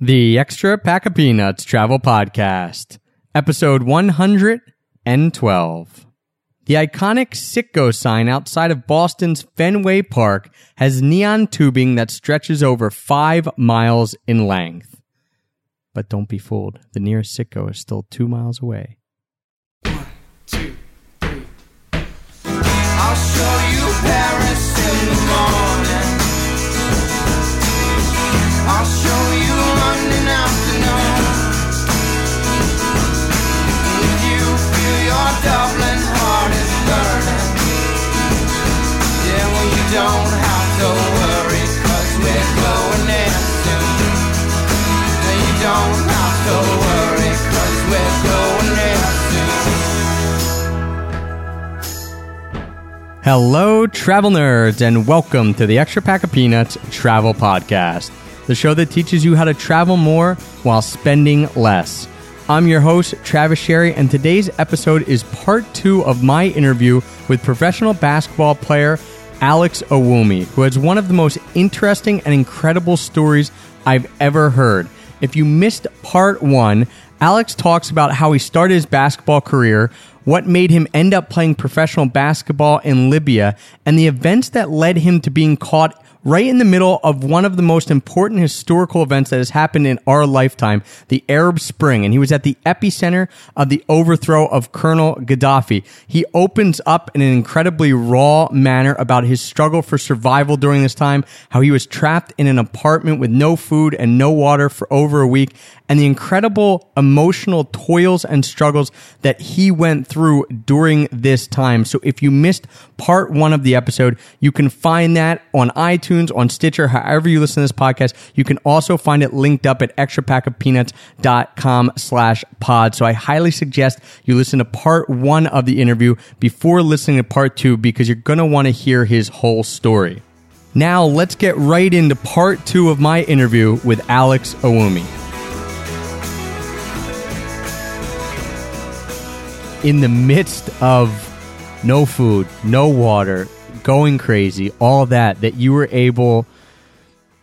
The Extra Pack of Peanuts Travel Podcast, episode 112. The iconic Citgo sign outside of Boston's Fenway Park has neon tubing that stretches over five miles in length. But don't be fooled, the nearest Citgo is still two miles away. One, two, three. I'll show you Paris in the morning. I'll show you Hello, travel nerds, and welcome to the Extra Pack of Peanuts Travel Podcast, the show that teaches you how to travel more while spending less. I'm your host, Travis Sherry, and today's episode is part two of my interview with professional basketball player Alex Owumi, who has one of the most interesting and incredible stories I've ever heard. If you missed part one, Alex talks about how he started his basketball career, what made him end up playing professional basketball in Libya, and the events that led him to being caught right in the middle of one of the most important historical events that has happened in our lifetime, the Arab Spring. And he was at the epicenter of the overthrow of Colonel Gaddafi. He opens up in an incredibly raw manner about his struggle for survival during this time, how he was trapped in an apartment with no food and no water for over a week, and the incredible emotional toils and struggles that he went through during this time. So if you missed part one of the episode, you can find that on iTunes, on Stitcher, however you listen to this podcast. You can also find it linked up at extrapackofpeanuts.com slash pod. So I highly suggest you listen to part one of the interview before listening to part two because you're going to want to hear his whole story. Now let's get right into part two of my interview with Alex Owumi. in the midst of no food, no water, going crazy, all that, that you were able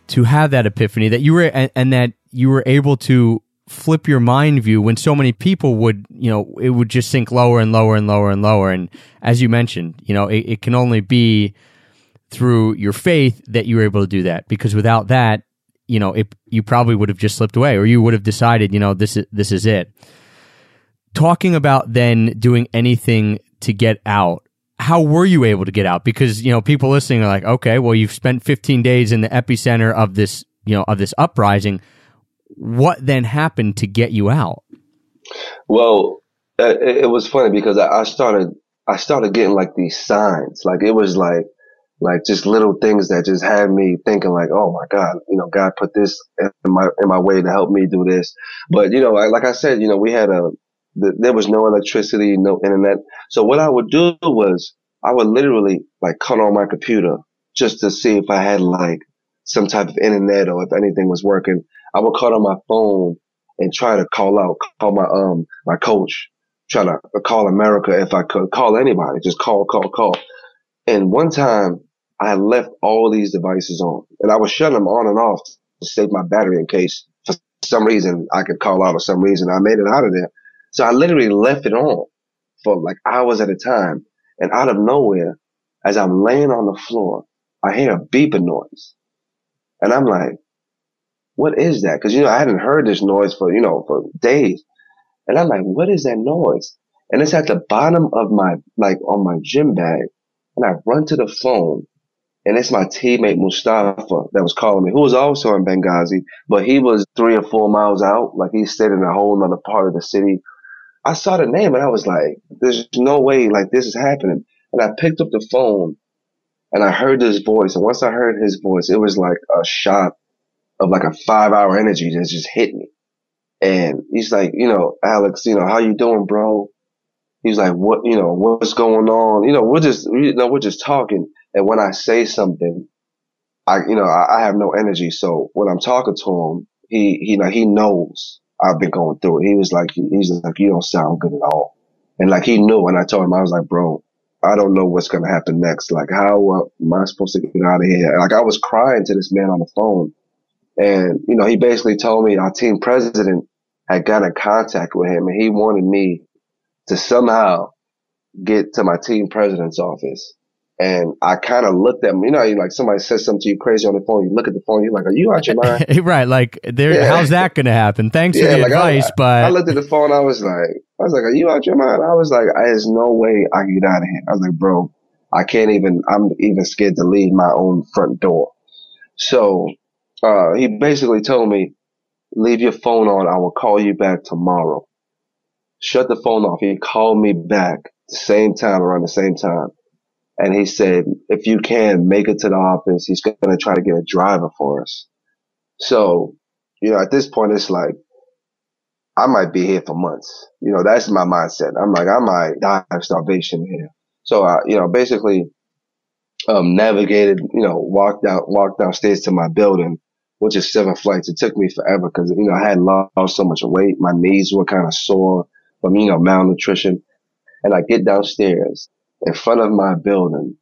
to have that epiphany, that you were, and, and that you were able to flip your mind view when so many people would, you know, it would just sink lower and lower and lower and lower. And as you mentioned, you know, it, it can only be through your faith that you were able to do that because without that, you know, it, you probably would have just slipped away or you would have decided, you know, this is, this is it talking about then doing anything to get out how were you able to get out because you know people listening are like okay well you've spent 15 days in the epicenter of this you know of this uprising what then happened to get you out Well, uh, it, it was funny because I, I started, I started getting like these signs. Like it was like, like just little things that just had me thinking like, oh my God, you know, God put this in my, in my way to help me do this. But, you know, like, like I said, you know, we had a, there was no electricity, no internet. So what I would do was I would literally like cut on my computer just to see if I had like some type of internet or if anything was working. I would cut on my phone and try to call out, call my, um, my coach, try to call America if I could, call anybody, just call, call, call. And one time I left all these devices on and I was shutting them on and off to save my battery in case for some reason I could call out or some reason I made it out of there. So I literally left it on for like hours at a time. And out of nowhere, as I'm laying on the floor, I hear a beeping noise. And I'm like, what is that? Cause you know, I hadn't heard this noise for, you know, for days. And I'm like, what is that noise? And it's at the bottom of my, like on my gym bag. And I run to the phone and it's my teammate Mustafa that was calling me, who was also in Benghazi, but he was three or four miles out. Like he stayed in a whole other part of the city. I saw the name and I was like, there's no way like this is happening. And I picked up the phone and I heard this voice. And once I heard his voice, it was like a shot of like a five hour energy that just hit me. And he's like, you know, Alex, you know, how you doing, bro? He's like, what, you know, what's going on? You know, we're just, you know, we're just talking. And when I say something, I, you know, I, I have no energy. So when I'm talking to him, he, he, he knows I've been going through it. He was like, he's like, you don't sound good at all. And like, he knew. And I told him, I was like, bro, I don't know what's going to happen next. Like, how am I supposed to get out of here? Like, I was crying to this man on the phone. And, you know, he basically told me our team president had got in contact with him and he wanted me to somehow get to my team president's office. And I kind of looked at him, you know, like somebody says something to you crazy on the phone. You look at the phone, you're like, are you out your mind? right. Like, there, Yeah. how's that going to happen? Thanks for Yeah, the like, advice, I but I looked at the phone. I was like, I was like, are you out your mind? I was like, there's no way I can get out of here. I was like, bro, I can't even, I'm even scared to leave my own front door. So, uh, he basically told me, leave your phone on. I will call you back tomorrow. Shut the phone off. He called me back the same time around the same time. And he said, if you can make it to the office, he's going to try to get a driver for us. So, you know, at this point, it's like, I might be here for months. You know, that's my mindset. I'm like, I might die of starvation here. So, I, you know, basically, um, navigated, you know, walked out, walked downstairs to my building, which is seven flights. It took me forever because, you know, I had lost so much weight. My knees were kind of sore from, you know, malnutrition. And I get downstairs in front of my building,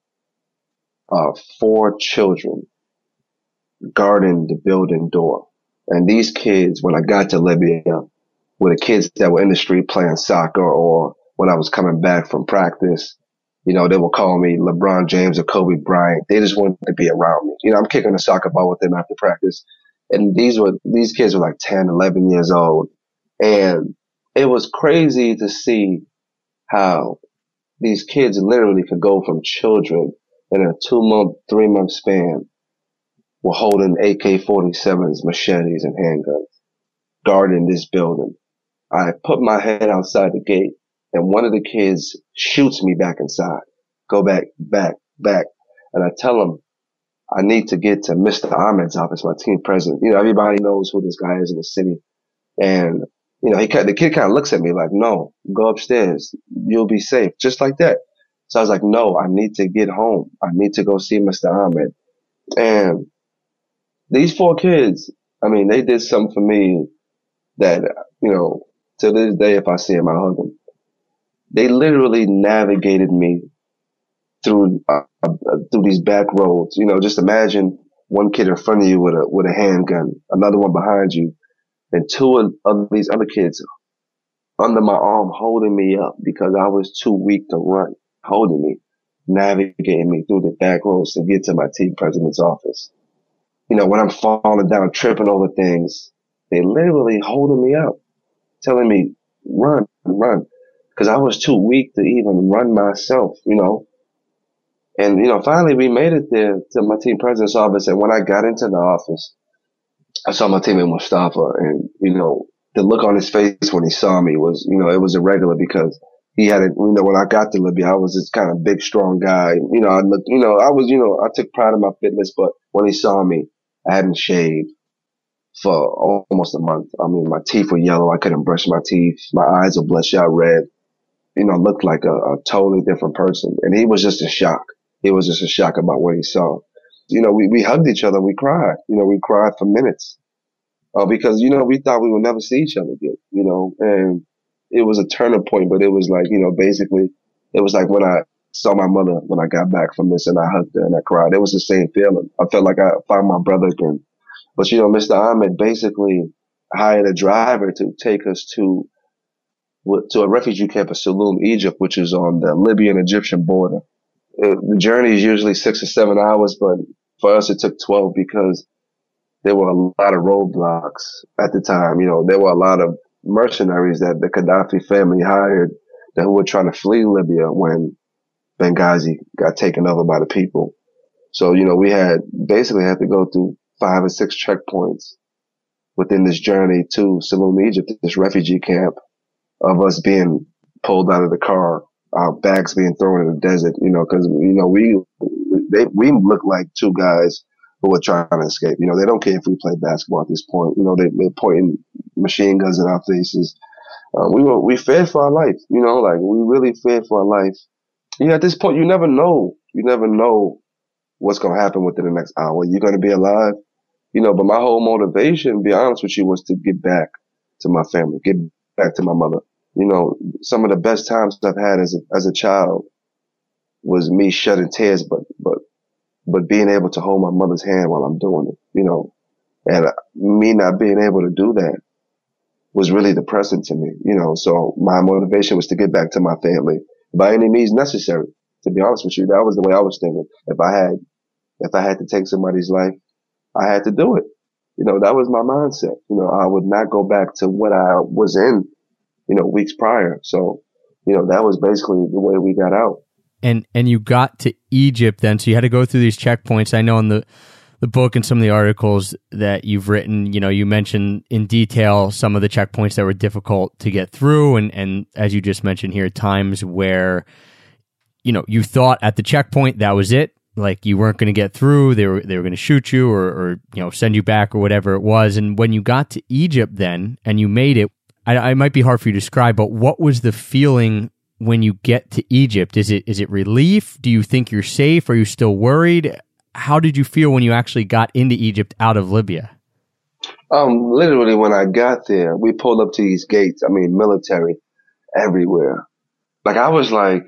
uh, four children guarding the building door. And these kids, when I got to Libya, were the kids that were in the street playing soccer or when I was coming back from practice, you know, they would call me LeBron James or Kobe Bryant. They just wanted to be around me. You know, I'm kicking a soccer ball with them after practice. And these were, these kids were like 10, 11 years old. And it was crazy to see how these kids literally could go from children in a two month, three month span were holding AK-47s, machetes, and handguns, guarding this building. I put my head outside the gate, and one of the kids shoots me back inside. Go back, back, back, and I tell him I need to get to Mr. Ahmed's office, my team president. You know, everybody knows who this guy is in the city, and you know, he the kid kind of looks at me like, "No, go upstairs. You'll be safe." Just like that. So I was like, "No, I need to get home. I need to go see Mr. Ahmed." And these four kids, I mean, they did something for me that, you know, to this day, if I see them, I hug them. They literally navigated me through, uh, uh, through these back roads. You know, just imagine one kid in front of you with a, with a handgun, another one behind you, and two of, these other kids under my arm holding me up because I was too weak to run, holding me, navigating me through the back roads to get to my team president's office you know, when I'm falling down, tripping over things, they literally holding me up, telling me, run, run. Cause I was too weak to even run myself, you know. And, you know, finally we made it there to my team president's office. And when I got into the office, I saw my teammate Mustafa and, you know, the look on his face when he saw me was, you know, it was irregular because he had a, you know, when I got to Libya, I was this kind of big, strong guy. You know, I looked, you know, I was, you know, I took pride in my fitness, but when he saw me, I hadn't shaved for almost a month. I mean, my teeth were yellow. I couldn't brush my teeth. My eyes were bloodshot red. You know, looked like a, a totally different person. And he was just in shock. He was just in shock about what he saw. You know, we, we hugged each other. We cried. You know, we cried for minutes. Uh, because, you know, we thought we would never see each other again, you know, and it was a turning point, but it was like, you know, basically it was like when I saw my mother when I got back from this and I hugged her and I cried. It was the same feeling. I felt like I found my brother again. But you know, Mr. Ahmed basically hired a driver to take us to to a refugee camp in Saloum, Egypt, which is on the Libyan Egyptian border. The journey is usually six or seven hours, but for us it took 12 because there were a lot of roadblocks at the time. You know, there were a lot of mercenaries that the Gaddafi family hired that were trying to flee Libya when Benghazi got taken over by the people. So, you know, we had basically had to go through five or six checkpoints within this journey to Saloum, Egypt, this refugee camp of us being pulled out of the car, our bags being thrown in the desert, you know, cause, you know, we, they, we look like two guys who were trying to escape. You know, they don't care if we play basketball at this point. You know, they, they're pointing machine guns in our faces. Uh, we were, we feared for our life, you know, like we really feared for our life. Yeah, at this point, you never know. You never know what's going to happen within the next hour. You're going to be alive, you know, but my whole motivation, be honest with you, was to get back to my family, get back to my mother. You know, some of the best times I've had as a, as a child was me shedding tears, but, but, but being able to hold my mother's hand while I'm doing it, you know, And uh, me not being able to do that was really depressing to me, you know. So my motivation was to get back to my family by any means necessary. To be honest with you, that was the way I was thinking. If I had, if I had to take somebody's life, I had to do it. You know, that was my mindset. You know, I would not go back to what I was in, you know, weeks prior. So, you know, that was basically the way we got out. And and you got to Egypt then, so you had to go through these checkpoints. I know in the the book and some of the articles that you've written, you know, you mentioned in detail some of the checkpoints that were difficult to get through, and and as you just mentioned here, times where, you know, you thought at the checkpoint that was it, like you weren't going to get through, they were they were going to shoot you or or you know send you back or whatever it was, and when you got to Egypt then and you made it, I, I might be hard for you to describe, but what was the feeling when you get to Egypt? Is it is it relief? Do you think you're safe? Are you still worried? how did you feel when you actually got into Egypt out of Libya? Um, literally when I got there, we pulled up to these gates. I mean, military everywhere. Like I was like,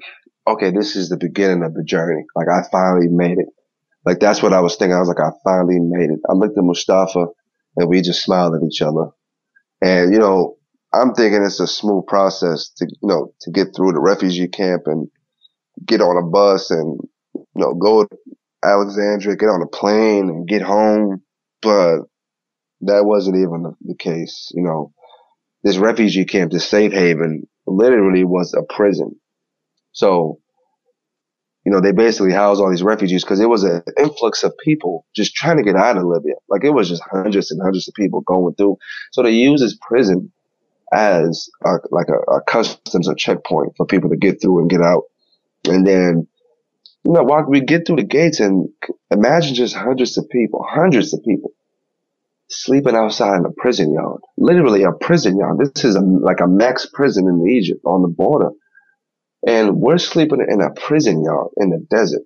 okay, this is the beginning of the journey. Like I finally made it. Like that's what I was thinking. I was like, I finally made it. I looked at Mustafa and we just smiled at each other. And, you know, I'm thinking it's a smooth process to, you know, to get through the refugee camp and get on a bus and, you know, go to Alexandria, get on a plane and get home. But that wasn't even the case. You know, this refugee camp, this safe haven, literally was a prison. So, you know, they basically housed all these refugees because it was an influx of people just trying to get out of Libya. Like it was just hundreds and hundreds of people going through. So they use this prison as a, like a, a customs or checkpoint for people to get through and get out. And then you know, while we get through the gates and imagine just hundreds of people, hundreds of people sleeping outside in a prison yard, literally a prison yard. This is a, like a max prison in Egypt on the border. And we're sleeping in a prison yard in the desert.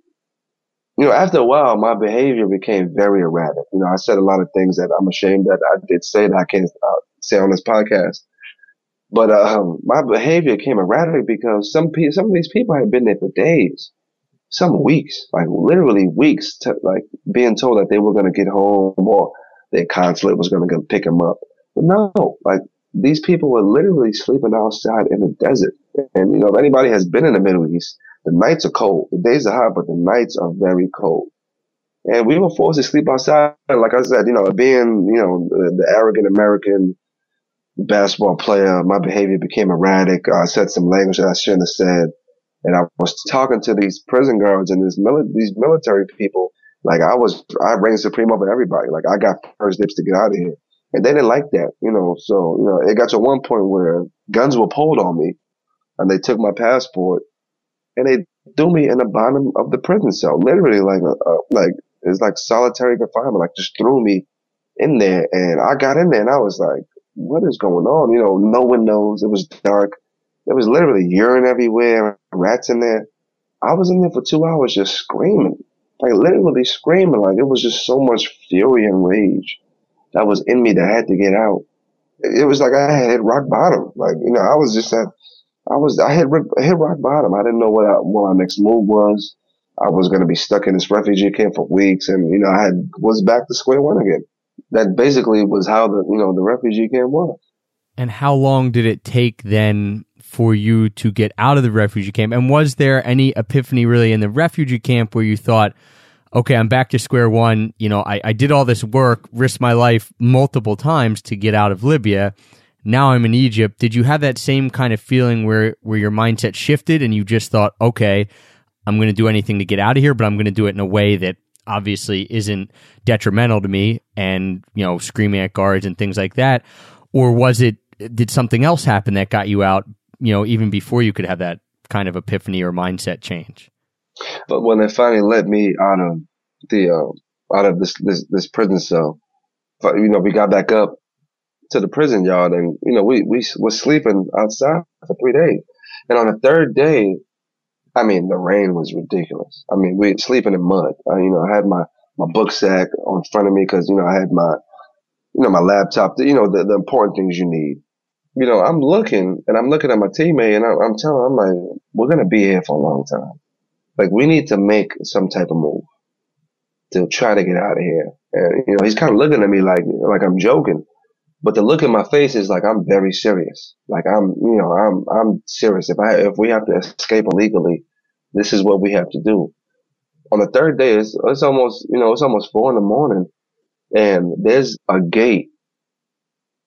You know, after a while, my behavior became very erratic. You know, I said a lot of things that I'm ashamed that I did say that I can't uh, say on this podcast. But um, my behavior came erratic because some pe- some of these people had been there for days some weeks, like literally weeks, to, like being told that they were going to get home or their consulate was going to pick them up. But no, like these people were literally sleeping outside in the desert. And you know, if anybody has been in the Middle East, the nights are cold. The days are hot, but the nights are very cold. And we were forced to sleep outside. Like I said, you know, being, you know, the, the arrogant American basketball player, my behavior became erratic. I said some language that I shouldn't have said. And I was talking to these prison guards and this mili- these military people. Like I was, I reigned supreme over everybody. Like I got first dips to get out of here. And they didn't like that, you know. So, you know, it got to one point where guns were pulled on me and they took my passport and they threw me in the bottom of the prison cell. Literally like a, a like, it's like solitary confinement, like just threw me in there. And I got in there and I was like, what is going on? You know, no one knows. It was dark. There was literally urine everywhere, rats in there. I was in there for two hours just screaming, like literally screaming. Like it was just so much fury and rage that was in me that I had to get out. It was like I had hit rock bottom. Like, you know, I was just at, I was, I had hit rock bottom. I didn't know what, I, what my next move was. I was going to be stuck in this refugee camp for weeks. And, you know, I had, was back to square one again. That basically was how the, you know, the refugee camp was. And how long did it take then for you to get out of the refugee camp? And was there any epiphany really in the refugee camp where you thought, okay, I'm back to square one. You know, I, I did all this work, risked my life multiple times to get out of Libya. Now I'm in Egypt. Did you have that same kind of feeling where, where your mindset shifted and you just thought, okay, I'm going to do anything to get out of here, but I'm going to do it in a way that obviously isn't detrimental to me and, you know, screaming at guards and things like that? Or was it, did something else happen that got you out you know, even before you could have that kind of epiphany or mindset change. But when they finally let me out of the uh, out of this, this this prison cell, you know, we got back up to the prison yard, and you know, we we were sleeping outside for three days, and on the third day, I mean, the rain was ridiculous. I mean, we sleeping in mud. I, you know, I had my my book sack on front of me because you know I had my you know my laptop, you know the, the important things you need you know, I'm looking and I'm looking at my teammate and I'm, I'm telling him, I'm like, we're to be here for a long time. Like we need to make some type of move to try to get out of here. And, you know, he's kind of looking at me like, like I'm joking. But the look in my face is like I'm very serious. Like I'm, you know, I'm I'm serious. If I if we have to escape illegally, this is what we have to do. On the third day, it's, it's almost you know it's almost four in the morning, and there's a gate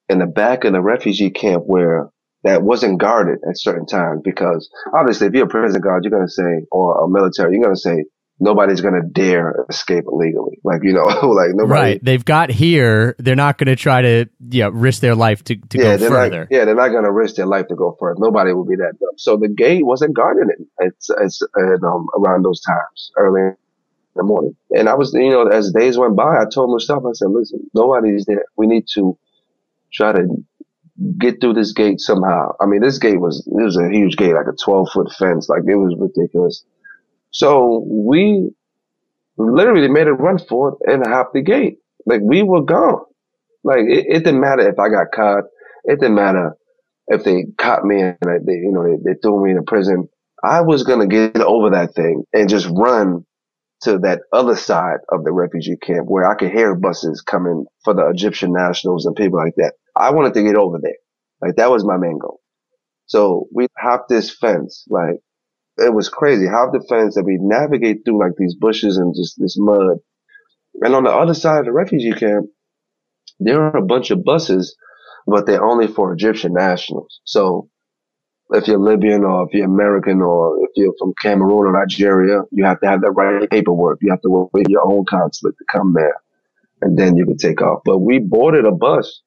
in the back of the refugee camp where that wasn't guarded at certain times because obviously if you're a prison guard, you're gonna say or a military, you're gonna say nobody's going to dare escape illegally. Like, you know, like nobody. Right. They've got here. They're not going to try to, yeah, risk their life to, to yeah, go further. Not, yeah, they're not going to risk their life to go further. Nobody will be that dumb. So the gate wasn't guarded it. It's, it's, um, around those times, early in the morning. And I was, you know, as days went by, I told Mustafa, I said, listen, nobody's there. We need to try to get through this gate somehow. I mean, this gate was, it was a huge gate, like a 12 foot fence. Like it was ridiculous. So we literally made a run for it and hopped the gate. Like we were gone. Like it, it didn't matter if I got caught. It didn't matter if they caught me and they, you know, they, they threw me in a prison. I was going to get over that thing and just run to that other side of the refugee camp where I could hear buses coming for the Egyptian nationals and people like that. I wanted to get over there. Like that was my main goal. So we hopped this fence, like it was crazy. How the fence that we navigate through like these bushes and just this mud. And on the other side of the refugee camp, there are a bunch of buses, but they're only for Egyptian nationals. So if you're Libyan or if you're American or if you're from Cameroon or Nigeria, you have to have the right paperwork. You have to with your own consulate to come there and then you can take off. But we boarded a bus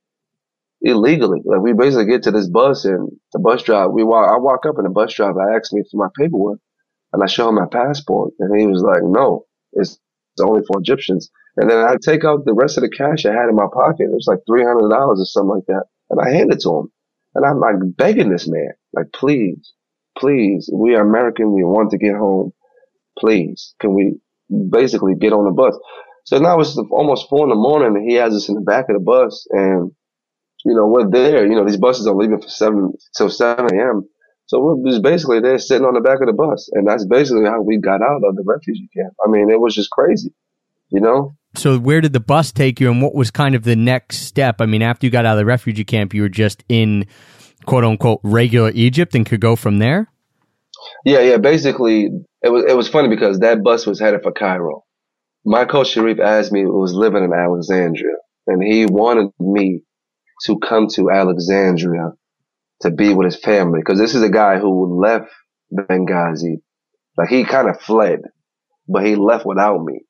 illegally. Like we basically get to this bus and the bus driver, we walk, I walk up and the bus driver asks me for my paperwork and I show him my passport and he was like, no, it's, it's only for Egyptians. And then I take out the rest of the cash I had in my pocket. It was like $300 or something like that. And I hand it to him and I'm like begging this man, like, please, please, we are American. We want to get home. Please, can we basically get on the bus? So now it's almost four in the morning and he has us in the back of the bus and you know, we're there. You know, these buses are leaving for seven till seven a.m. So we're just basically there sitting on the back of the bus, and that's basically how we got out of the refugee camp. I mean, it was just crazy, you know. So where did the bus take you, and what was kind of the next step? I mean, after you got out of the refugee camp, you were just in quote unquote regular Egypt and could go from there. Yeah, yeah. Basically, it was it was funny because that bus was headed for Cairo. My coach Sharif asked me who was living in Alexandria, and he wanted me to come to Alexandria to be with his family. Cause this is a guy who left Benghazi. Like he kind of fled, but he left without me.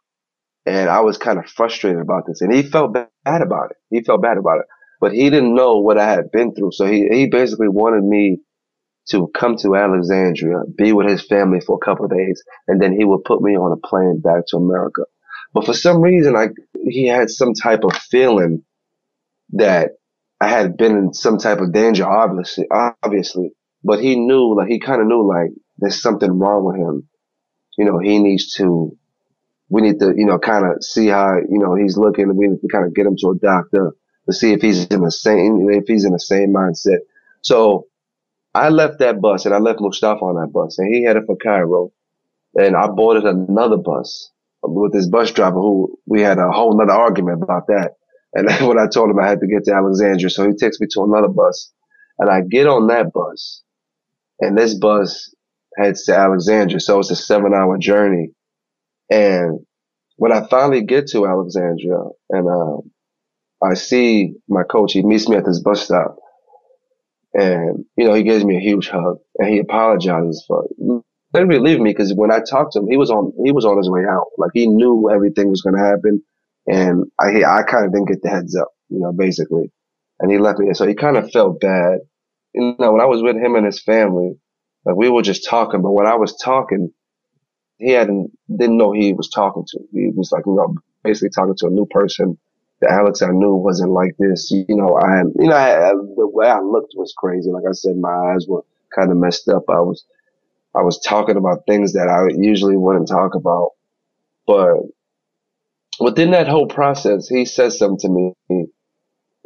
And I was kind of frustrated about this and he felt bad about it. He felt bad about it, but he didn't know what I had been through. So he, he basically wanted me to come to Alexandria, be with his family for a couple of days, and then he would put me on a plane back to America. But for some reason, I, he had some type of feeling that I had been in some type of danger, obviously, obviously, but he knew, like, he kind of knew, like, there's something wrong with him. You know, he needs to, we need to, you know, kind of see how, you know, he's looking. We need to kind of get him to a doctor to see if he's in the same, if he's in the same mindset. So I left that bus and I left Mustafa on that bus and he headed for Cairo and I boarded another bus with this bus driver who we had a whole nother argument about that. And then when I told him I had to get to Alexandria, so he takes me to another bus, and I get on that bus, and this bus heads to Alexandria, so it's a seven-hour journey. And when I finally get to Alexandria, and um, I see my coach, he meets me at this bus stop, and you know he gives me a huge hug, and he apologizes for literally leaving me because when I talked to him, he was on he was on his way out, like he knew everything was going to happen and I, I kind of didn't get the heads up, you know, basically. And he left me. So he kind of felt bad. You know, when I was with him and his family, like we were just talking, but when I was talking, he hadn't, didn't know he was talking to. He was like, you know, basically talking to a new person. The Alex I knew wasn't like this. You know, I you know, I, the way I looked was crazy. Like I said, my eyes were kind of messed up. I was, I was talking about things that I usually wouldn't talk about, but within that whole process, he said something to me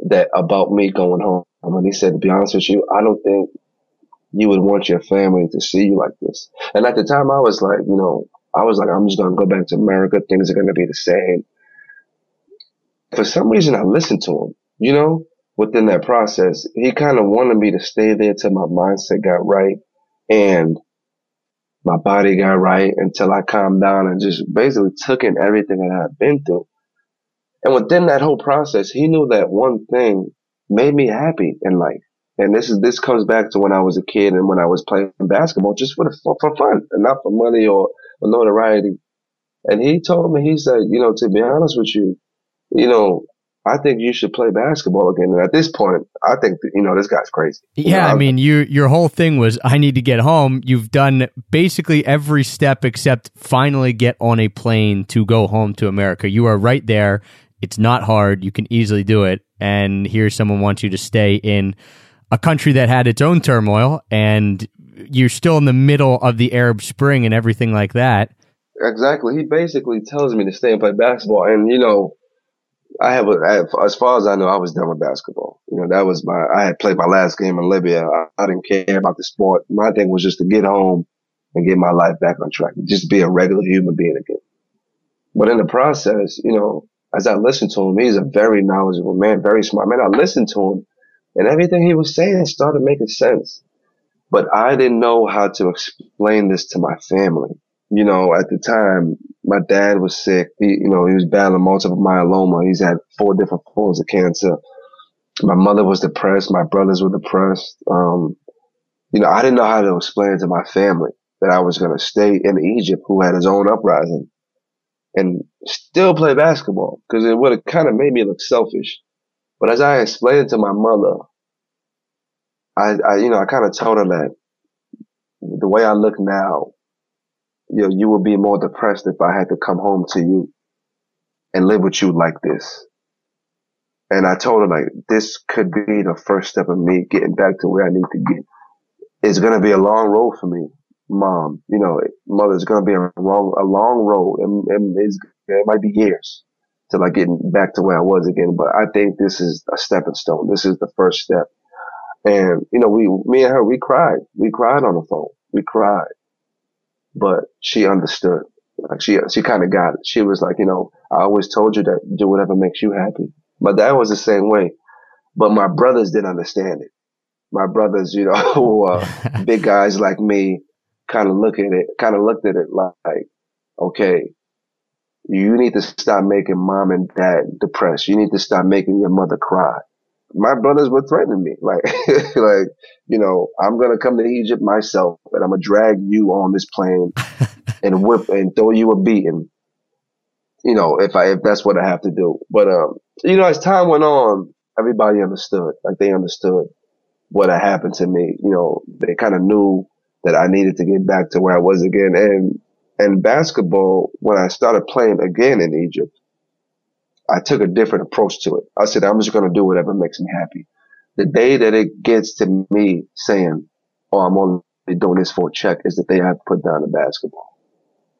that about me going home. And he said, to be honest with you, I don't think you would want your family to see you like this. And at the time I was like, you know, I was like, I'm just going to go back to America. Things are going to be the same. for some reason, I listened to him, you know, within that process. He kind of wanted me to stay there till my mindset got right and my body got right until I calmed down and just basically took in everything that I had been through. And within that whole process, he knew that one thing made me happy in life. And this is this comes back to when I was a kid and when I was playing basketball, just for the, for, for fun and not for money or, or notoriety. And he told me, he said, you know, to be honest with you, you know, I think you should play basketball again. And at this point, I think that, you know this guy's crazy. Yeah, you know, I mean, you your whole thing was I need to get home. You've done basically every step except finally get on a plane to go home to America. You are right there. It's not hard. You can easily do it. And here someone wants you to stay in a country that had its own turmoil and you're still in the middle of the Arab Spring and everything like that. Exactly. He basically tells me to stay and play basketball. And, you know, I have, have, as far as I know, I was done with basketball. You know, that was my, I had played my last game in Libya. I, I didn't care about the sport. My thing was just to get home and get my life back on track, just be a regular human being again. But in the process, you know, as I listened to him, he's a very knowledgeable man, very smart man. I listened to him and everything he was saying started making sense. But I didn't know how to explain this to my family. You know, at the time, my dad was sick. He, you know, he was battling multiple myeloma. He's had four different forms of cancer. My mother was depressed. My brothers were depressed. Um, you know, I didn't know how to explain to my family that I was going to stay in Egypt, who had his own uprising, and still play basketball because it would have kind of made me look selfish. But as I explained to my mother, I, I you know, I kind of told her that the way I look now, you know, you would be more depressed if I had to come home to you and live with you like this. And I told her like, this could be the first step of me getting back to where I need to get. It's going to be a long road for me, mom. You know, mother, it's going to be a long, a long road and, and it might be years till I get back to where I was again. But I think this is a stepping stone. This is the first step. And, you know, we, me and her, we cried. We cried on the phone. We cried. But she understood. Like she, she kind of got it. She was like, you know, I always told you that do whatever makes you happy. My dad was the same way, but my brothers didn't understand it. My brothers, you know, who are big guys like me, kind of look at it, kind of looked at it like, okay, you need to stop making mom and dad depressed. You need to stop making your mother cry. My brothers were threatening me, like, like, you know, I'm gonna come to Egypt myself, and I'm gonna drag you on this plane and whip and throw you a beating. You know, if I if that's what I have to do. But um, you know, as time went on, everybody understood. Like they understood what had happened to me. You know, they kind of knew that I needed to get back to where I was again. And and basketball, when I started playing again in Egypt, I took a different approach to it. I said, I'm just going to do whatever makes me happy. The day that it gets to me saying, oh, I'm only doing this for a check is the day I put down the basketball.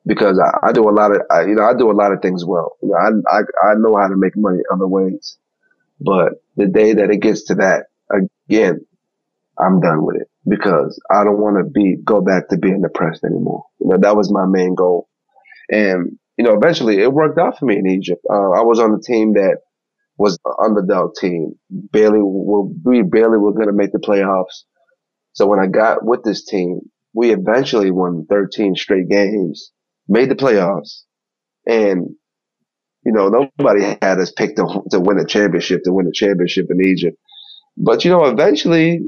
Because I, I do a lot of, I, you know, I do a lot of things well. You know, I, I, I know how to make money other ways. But the day that it gets to that, again, I'm done with it because I don't want to be, go back to being depressed anymore. You know, that was my main goal. And, you know, eventually it worked out for me in Egypt. Uh, I was on a team that was an underdog team. Barely, we barely were going to make the playoffs. So when I got with this team, we eventually won 13 straight games, made the playoffs, and you know nobody had us picked to, to win a championship to win a championship in Egypt. But you know, eventually,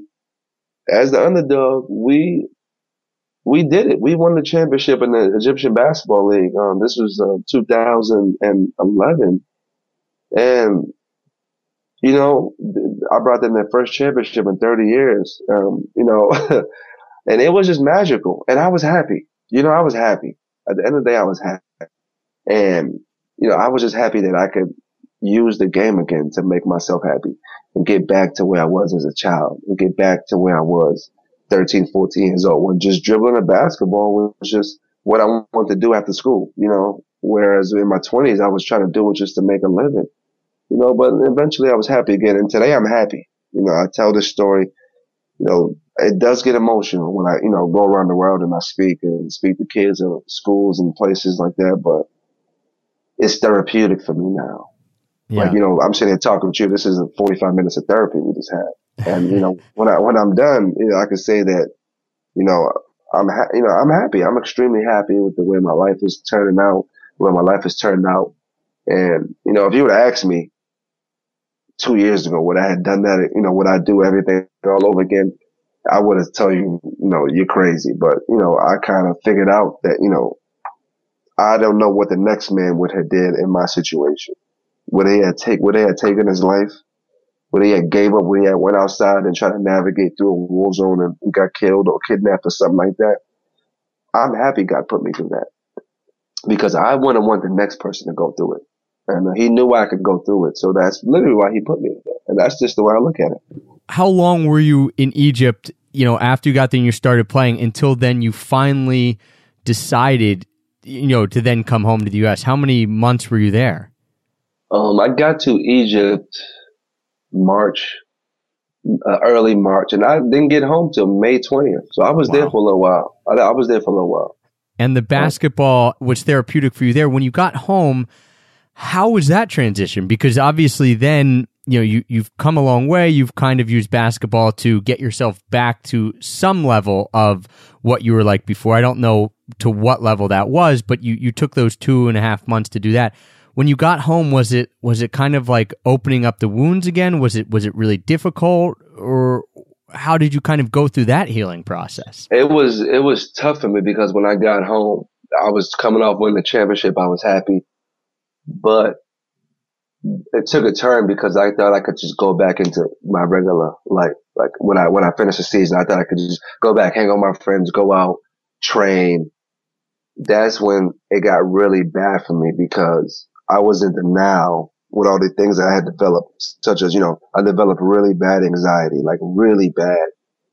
as the underdog, we we did it. We won the championship in the Egyptian Basketball League. Um, this was uh, 2011, and you know, I brought them their first championship in 30 years. Um, you know, and it was just magical, and I was happy. You know, I was happy. At the end of the day, I was happy, and you know, I was just happy that I could use the game again to make myself happy and get back to where I was as a child and get back to where I was 13, 14 years old when just dribbling a basketball was just what I wanted to do after school, you know, whereas in my twenties, I was trying to do it just to make a living, you know, but eventually I was happy again. And today I'm happy. You know, I tell this story, you know, it does get emotional when I, you know, go around the world and I speak and speak to kids in schools and places like that, but it's therapeutic for me now. Yeah. Like, you know, I'm sitting here talking with you. This isn't 45 minutes of therapy we just had. And, you know, when I, when I'm done, you know, I can say that, you know, I'm, ha- you know, I'm happy. I'm extremely happy with the way my life is turning out, the way my life has turned out. And, you know, if you would have asked me two years ago, would I had done that, you know, would I do everything all over again? I would have told you, no, you're crazy. But, you know, I kind of figured out that, you know, I don't know what the next man would have did in my situation. Would he have take, would he have taken his life? Would he have gave up? Would he have went outside and tried to navigate through a war zone and got killed or kidnapped or something like that? I'm happy God put me through that because I wouldn't want the next person to go through it. And he knew I could go through it. So that's literally why he put me there. And that's just the way I look at it. How long were you in Egypt, you know, after you got there and you started playing until then you finally decided, you know, to then come home to the US? How many months were you there? Um, I got to Egypt March, uh, early March, and I didn't get home till May 20th. So I was Wow. there for a little while. I, I was there for a little while. And the basketball was therapeutic for you there. When you got home, how was that transition? Because obviously then, you know, you, you've come a long way. You've kind of used basketball to get yourself back to some level of what you were like before. I don't know to what level that was, but you, you took those two and a half months to do that. When you got home, was it was it kind of like opening up the wounds again? Was it was it really difficult, or how did you kind of go through that healing process? It was it was tough for me because when I got home, I was coming off winning the championship. I was happy, but it took a turn because I thought I could just go back into my regular life. Like when I when I finished the season, I thought I could just go back, hang out with my friends, go out, train. That's when it got really bad for me because I was in denial with all the things that I had developed, such as you know, I developed really bad anxiety, like really bad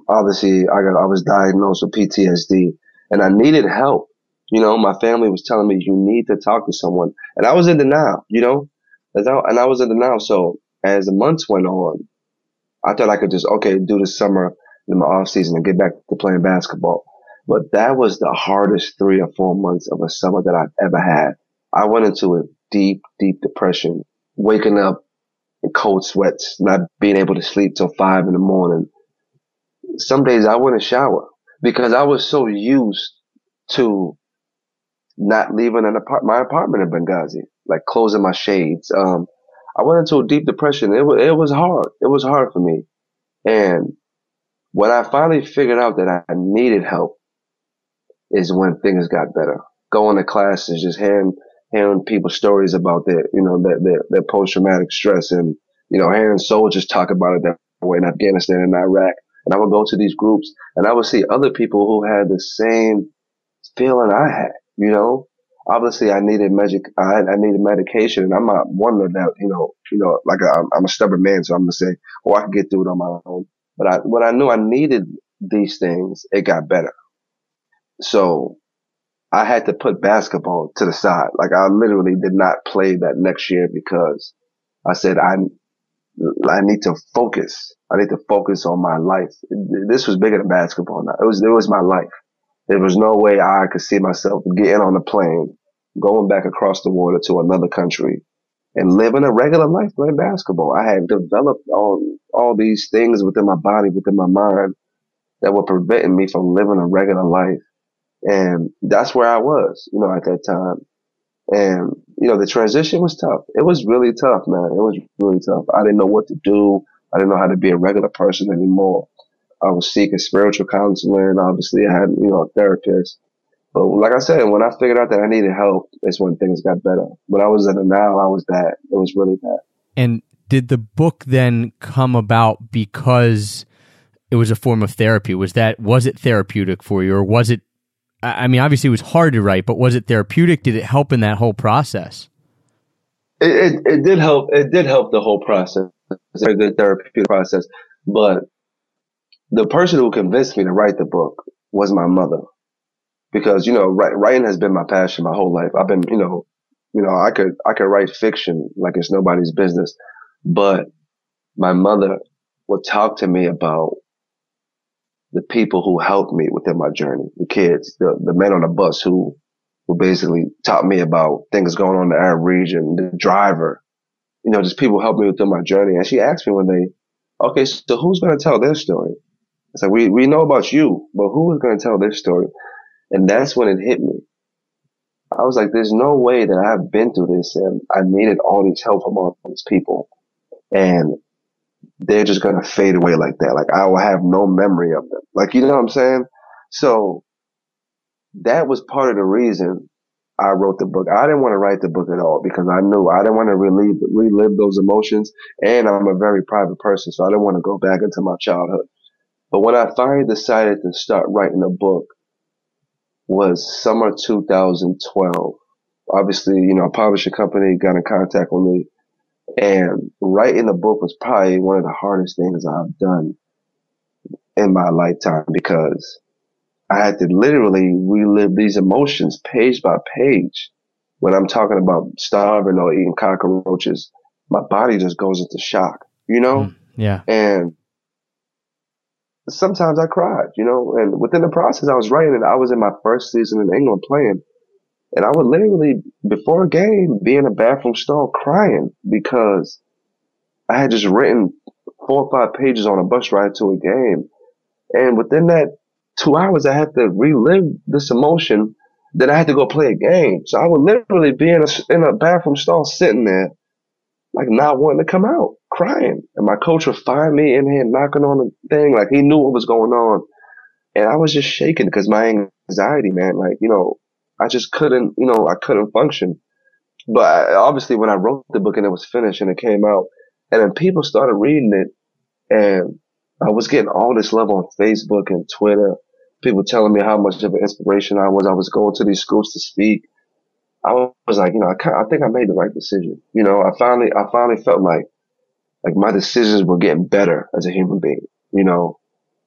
obviously I got I was diagnosed with PTSD and I needed help. You know, my family was telling me you need to talk to someone, and I was in denial. You know, and I was in denial. So as the months went on, I thought I could just okay do the summer in my off season and get back to playing basketball. But that was the hardest three or four months of a summer that I've ever had. I went into a deep, deep depression, waking up in cold sweats, not being able to sleep till five in the morning. Some days I wouldn't shower because I was so used to not leaving an apart- my apartment in Benghazi, like closing my shades. Um, I went into a deep depression. It was, it was hard. It was hard for me. And when I finally figured out that I needed help is when things got better. Going to classes, just hearing, hearing people's stories about their, you know, their, their, their post-traumatic stress and, you know, hearing soldiers talk about it that way in Afghanistan and Iraq. And I would go to these groups and I would see other people who had the same feeling I had, you know? Obviously I needed magic, I, I needed medication and I'm not one of that, you know, you know, like I'm, I'm a stubborn man. So I'm going to say, oh, I can get through it on my own. But I, when I knew I needed these things, it got better. So I had to put basketball to the side. Like I literally did not play that next year because I said, I, I need to focus. I need to focus on my life. This was bigger than basketball now. It was, it was my life. There was no way I could see myself getting on a plane, going back across the water to another country and living a regular life playing basketball. I had developed all, all these things within my body, within my mind that were preventing me from living a regular life. And that's where I was, you know, at that time. And, you know, the transition was tough. It was really tough, man. It was really tough. I didn't know what to do. I didn't know how to be a regular person anymore. I was seeking spiritual counseling. Obviously, I had, you know, a therapist. But like I said, when I figured out that I needed help, it's when things got better. When I was in denial, I was bad. It was really bad. And did the book then come about because it was a form of therapy? Was that was it therapeutic for you, or was it? I mean, obviously, it was hard to write, but was it therapeutic? Did it help in that whole process? It, it, it did help. It did help the whole process, the the therapeutic process. But the person who convinced me to write the book was my mother, because you know, writing has been my passion my whole life. I've been, you know, you know, I could I could write fiction like it's nobody's business, but my mother would talk to me about the people who helped me within my journey, the kids, the the men on the bus who who basically taught me about things going on in the Arab region, the driver, you know, just people helped me through my journey. And she asked me one day, okay, so who's going to tell their story? It's like, we, we know about you, but who is going to tell their story? And that's when it hit me. I was like, there's no way that I've been through this and I needed all these help from all these people. And they're just going to fade away like that. Like I will have no memory of them. Like, you know what I'm saying? So that was part of the reason I wrote the book. I didn't want to write the book at all because I knew I didn't want to relive, relive those emotions. And I'm a very private person, so I didn't want to go back into my childhood. But when I finally decided to start writing a book was summer 2012. Obviously, you know, a publishing company got in contact with me and writing the book was probably one of the hardest things I've done in my lifetime because I had to literally relive these emotions page by page. When I'm talking about starving or eating cockroaches, my body just goes into shock, you know? Mm, yeah. And sometimes I cried, you know, and within the process I was writing it, I was in my first season in England playing and I would literally, before a game, be in a bathroom stall crying because I had just written four or five pages on a bus ride to a game. And within that two hours, I had to relive this emotion. Then I had to go play a game. So I would literally be in a, in a bathroom stall sitting there, like not wanting to come out, crying. And my coach would find me in here knocking on the thing, like he knew what was going on. And I was just shaking because my anxiety, man, like, you know, I just couldn't, you know, I couldn't function. But I, obviously when I wrote the book and it was finished and it came out and then people started reading it and I was getting all this love on Facebook and Twitter. People telling me how much of an inspiration I was. I was going to these schools to speak. I was like, you know, I, I think I made the right decision. You know, I finally, I finally felt like, like my decisions were getting better as a human being, you know,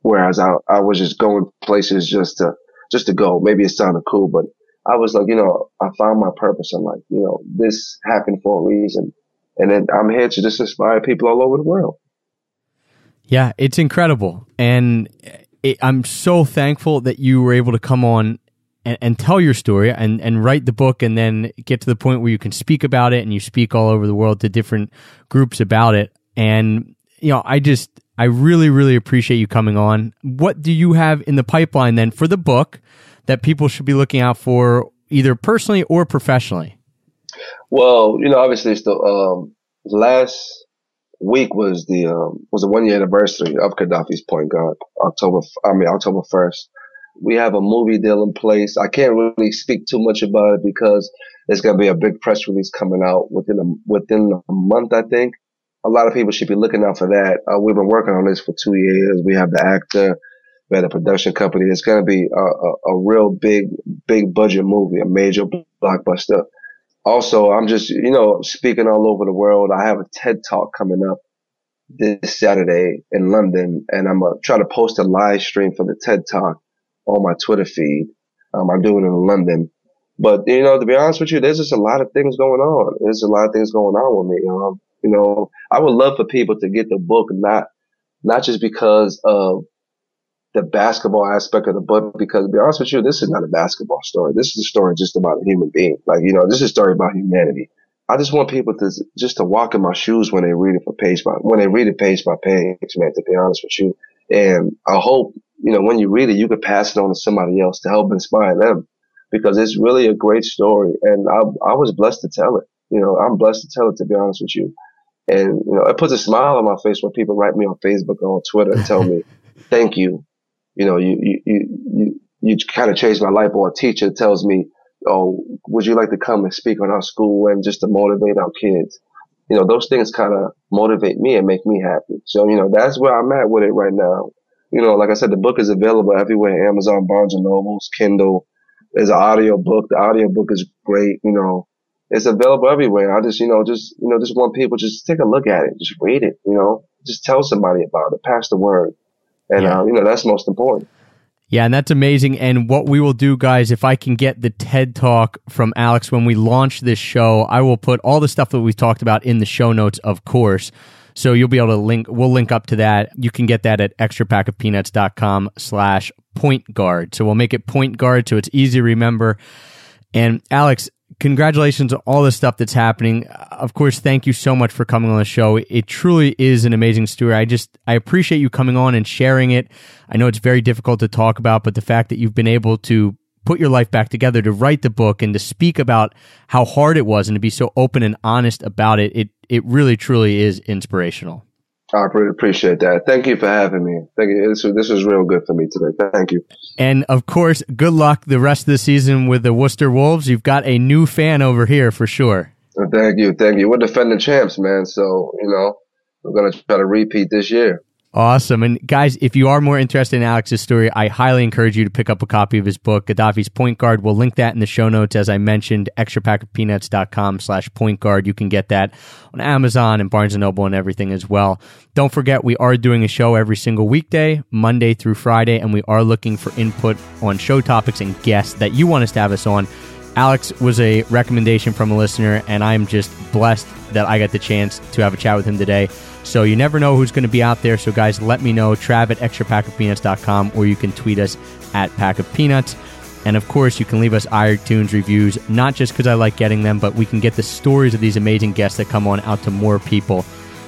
whereas I, I was just going places just to, just to go. Maybe it sounded cool, but I was like, you know, I found my purpose. I'm like, you know, this happened for a reason. And then I'm here to just inspire people all over the world. Yeah, it's incredible. And it, I'm so thankful that you were able to come on and, and, tell your story and, and write the book and then get to the point where you can speak about it and you speak all over the world to different groups about it. And, you know, I just, I really, really appreciate you coming on. What do you have in the pipeline then for the book? that people should be looking out for either personally or professionally? Well, you know, obviously, it's the um, last week was the um, was the one year anniversary of Gaddafi's point guard, October. I mean, October first. We have a movie deal in place. I can't really speak too much about it because there's going to be a big press release coming out within a within a month. I think a lot of people should be looking out for that. Uh, we've been working on this for two years. We have the actor we have a production company. It's going to be a, a, a, real big, big budget movie, a major blockbuster. Also, I'm just, you know, speaking all over the world. I have a TED talk coming up this Saturday in London and I'm going to to post a live stream for the TED talk on my Twitter feed. Um, I'm doing it in London. But, you know, to be honest with you, there's just a lot of things going on. There's a lot of things going on with me. Um, you know, I would love for people to get the book, not, not just because of the basketball aspect of the book because to be honest with you, this is not a basketball story. This is a story just about a human being. Like, you know, this is a story about humanity. I just want people to just to walk in my shoes when they read it for page by when they read it page by page, man, to be honest with you. And I hope, you know, when you read it, you could pass it on to somebody else to help inspire them because it's really a great story. And I, I was blessed to tell it. You know, I'm blessed to tell it, to be honest with you. And, you know, it puts a smile on my face when people write me on Facebook or on Twitter and tell me, thank you you know, you, you, you, you, kind of changed my life or a teacher tells me, Oh, would you like to come and speak on our school and just to motivate our kids? You know, those things kind of motivate me and make me happy. So, you know, that's where I'm at with it right now. You know, like I said, the book is available everywhere. Amazon, Barnes and Nobles, Kindle. There's an audio book. The audio book is great. You know, it's available everywhere. I just, you know, just, you know, just want people just take a look at it. Just read it, you know, just tell somebody about it. Pass the word. And, yeah. uh, you know, that's most important. Yeah, and that's amazing. And what we will do, guys, if I can get the TED talk from Alex when we launch this show, I will put all the stuff that we've talked about in the show notes, of course. So you'll be able to link, we'll link up to that. You can get that at extrapackofpeanuts.com slash point guard. So we'll make it point guard so it's easy to remember. And Alex, congratulations on all the stuff that's happening. Of course, thank you so much for coming on the show. It truly is an amazing story. I just, I appreciate you coming on and sharing it. I know it's very difficult to talk about, but the fact that you've been able to put your life back together to write the book and to speak about how hard it was and to be so open and honest about it, it, it really truly is inspirational. I really appreciate that. Thank you for having me. Thank you. This this was real good for me today. Thank you. And of course, good luck the rest of the season with the Worcester Wolves. You've got a new fan over here for sure. Thank you. Thank you. We're defending champs, man. So, you know, we're going to try to repeat this year. Awesome. And guys, if you are more interested in Alex's story, I highly encourage you to pick up a copy of his book, Gaddafi's Point Guard. We'll link that in the show notes. As I mentioned, extrapackofpeanuts.com slash point guard. You can get that on Amazon and Barnes and Noble and everything as well. Don't forget, we are doing a show every single weekday, Monday through Friday, and we are looking for input on show topics and guests that you want us to have us on. Alex was a recommendation from a listener, and I'm just blessed that I got the chance to have a chat with him today. So you never know who's going to be out there. So guys, let me know. Trav at extrapackofpeanuts.com or you can tweet us at Pack of Peanuts. And of course, you can leave us iTunes reviews, not just because I like getting them, but we can get the stories of these amazing guests that come on out to more people.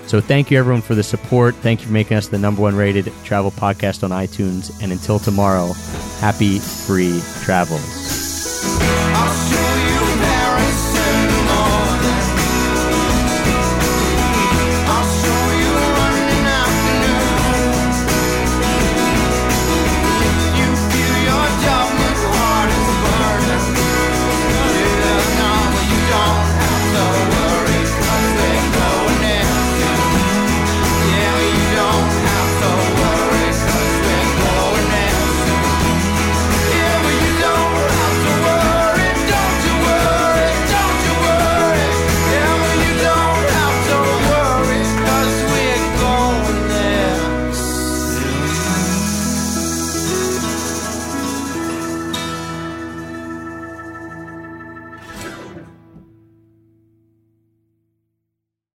So thank you everyone for the support. Thank you for making us the number one rated travel podcast on iTunes. And until tomorrow, happy free travels.